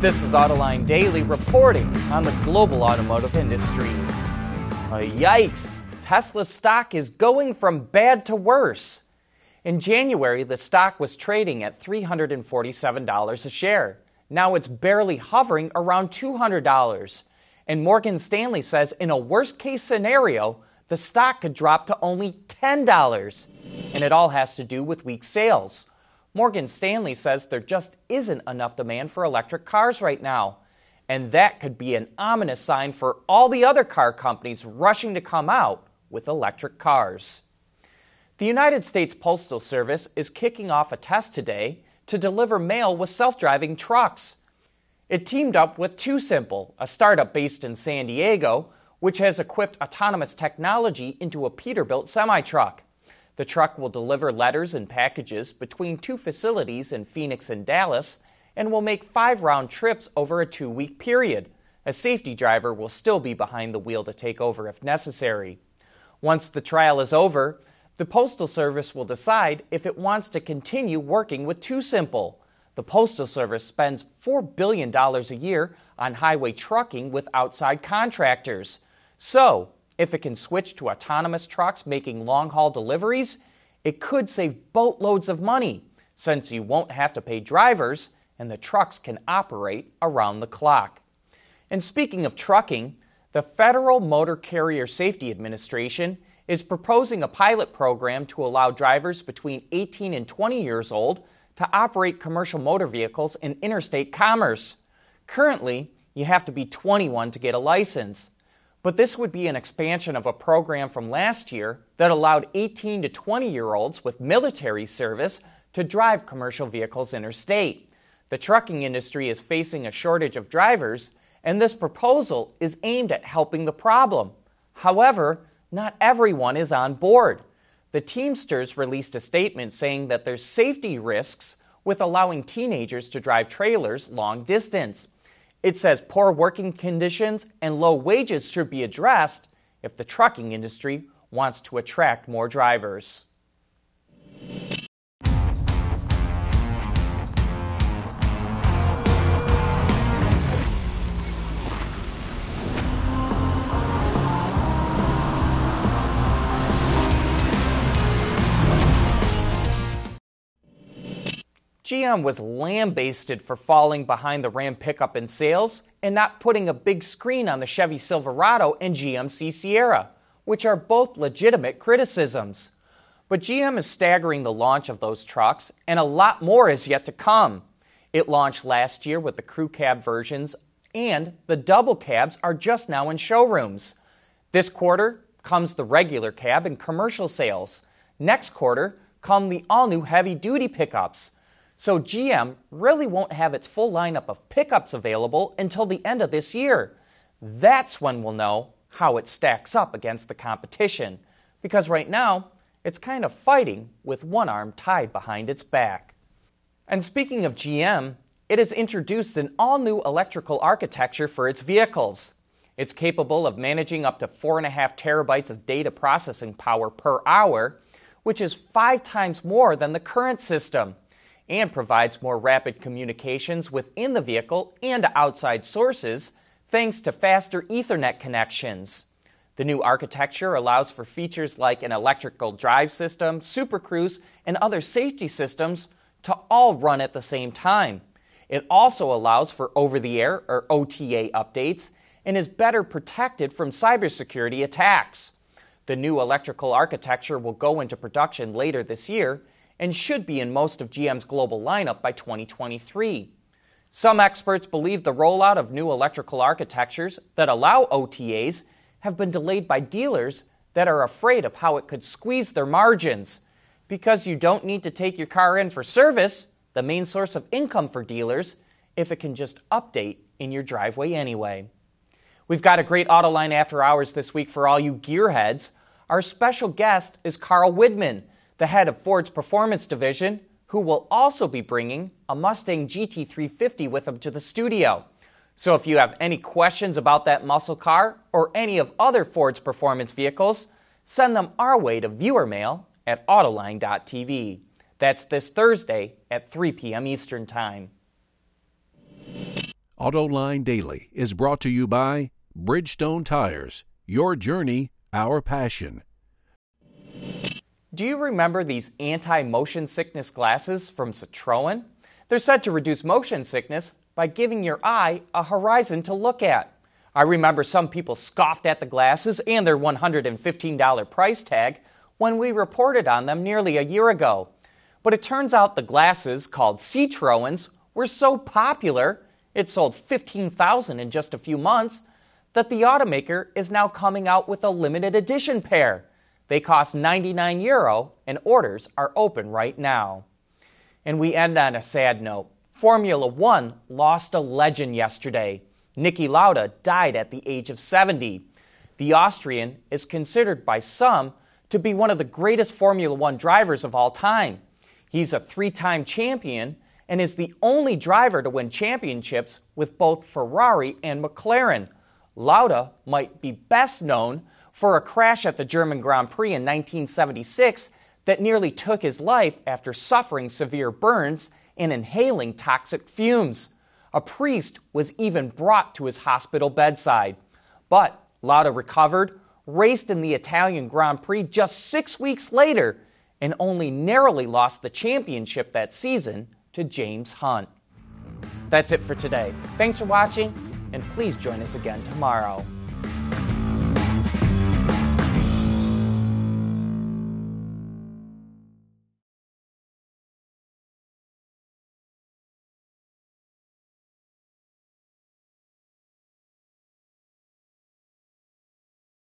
This is Autoline Daily reporting on the global automotive industry. Uh, yikes! Tesla stock is going from bad to worse. In January, the stock was trading at $347 a share. Now it's barely hovering around $200. And Morgan Stanley says in a worst case scenario, the stock could drop to only $10. And it all has to do with weak sales. Morgan Stanley says there just isn't enough demand for electric cars right now. And that could be an ominous sign for all the other car companies rushing to come out with electric cars. The United States Postal Service is kicking off a test today to deliver mail with self driving trucks. It teamed up with TuSimple, a startup based in San Diego, which has equipped autonomous technology into a Peterbilt semi truck. The truck will deliver letters and packages between two facilities in Phoenix and Dallas and will make five round trips over a two week period. A safety driver will still be behind the wheel to take over if necessary. Once the trial is over, the Postal Service will decide if it wants to continue working with TuSimple. The Postal Service spends $4 billion a year on highway trucking with outside contractors. So, if it can switch to autonomous trucks making long haul deliveries, it could save boatloads of money since you won't have to pay drivers and the trucks can operate around the clock. And speaking of trucking, the Federal Motor Carrier Safety Administration is proposing a pilot program to allow drivers between 18 and 20 years old to operate commercial motor vehicles in interstate commerce. Currently, you have to be 21 to get a license. But this would be an expansion of a program from last year that allowed 18 to 20 year olds with military service to drive commercial vehicles interstate. The trucking industry is facing a shortage of drivers, and this proposal is aimed at helping the problem. However, not everyone is on board. The Teamsters released a statement saying that there's safety risks with allowing teenagers to drive trailers long distance. It says poor working conditions and low wages should be addressed if the trucking industry wants to attract more drivers. GM was lambasted for falling behind the Ram pickup in sales and not putting a big screen on the Chevy Silverado and GMC Sierra, which are both legitimate criticisms. But GM is staggering the launch of those trucks, and a lot more is yet to come. It launched last year with the crew cab versions, and the double cabs are just now in showrooms. This quarter comes the regular cab and commercial sales. Next quarter come the all new heavy duty pickups. So GM really won't have its full lineup of pickups available until the end of this year. That's when we'll know how it stacks up against the competition, because right now it's kind of fighting with one arm tied behind its back. And speaking of GM, it has introduced an all new electrical architecture for its vehicles. It's capable of managing up to 4.5 terabytes of data processing power per hour, which is five times more than the current system and provides more rapid communications within the vehicle and outside sources thanks to faster Ethernet connections. The new architecture allows for features like an electrical drive system, Super Cruise, and other safety systems to all run at the same time. It also allows for over the air or OTA updates and is better protected from cybersecurity attacks. The new electrical architecture will go into production later this year and should be in most of GM's global lineup by 2023. Some experts believe the rollout of new electrical architectures that allow OTAs have been delayed by dealers that are afraid of how it could squeeze their margins. Because you don't need to take your car in for service, the main source of income for dealers, if it can just update in your driveway anyway. We've got a great Autoline After Hours this week for all you gearheads. Our special guest is Carl Widmann the head of Ford's Performance Division, who will also be bringing a Mustang GT350 with him to the studio. So if you have any questions about that muscle car or any of other Ford's performance vehicles, send them our way to viewermail at autoline.tv. That's this Thursday at 3 p.m. Eastern Time. AutoLine Daily is brought to you by Bridgestone Tires. Your journey, our passion. Do you remember these anti motion sickness glasses from Citroën? They're said to reduce motion sickness by giving your eye a horizon to look at. I remember some people scoffed at the glasses and their $115 price tag when we reported on them nearly a year ago. But it turns out the glasses, called Seetroëns, were so popular, it sold 15,000 in just a few months, that the automaker is now coming out with a limited edition pair. They cost 99 euro and orders are open right now. And we end on a sad note. Formula One lost a legend yesterday. Niki Lauda died at the age of 70. The Austrian is considered by some to be one of the greatest Formula One drivers of all time. He's a three time champion and is the only driver to win championships with both Ferrari and McLaren. Lauda might be best known for a crash at the German Grand Prix in 1976 that nearly took his life after suffering severe burns and inhaling toxic fumes. A priest was even brought to his hospital bedside. But Lauda recovered, raced in the Italian Grand Prix just six weeks later, and only narrowly lost the championship that season to James Hunt. That's it for today. Thanks for watching, and please join us again tomorrow.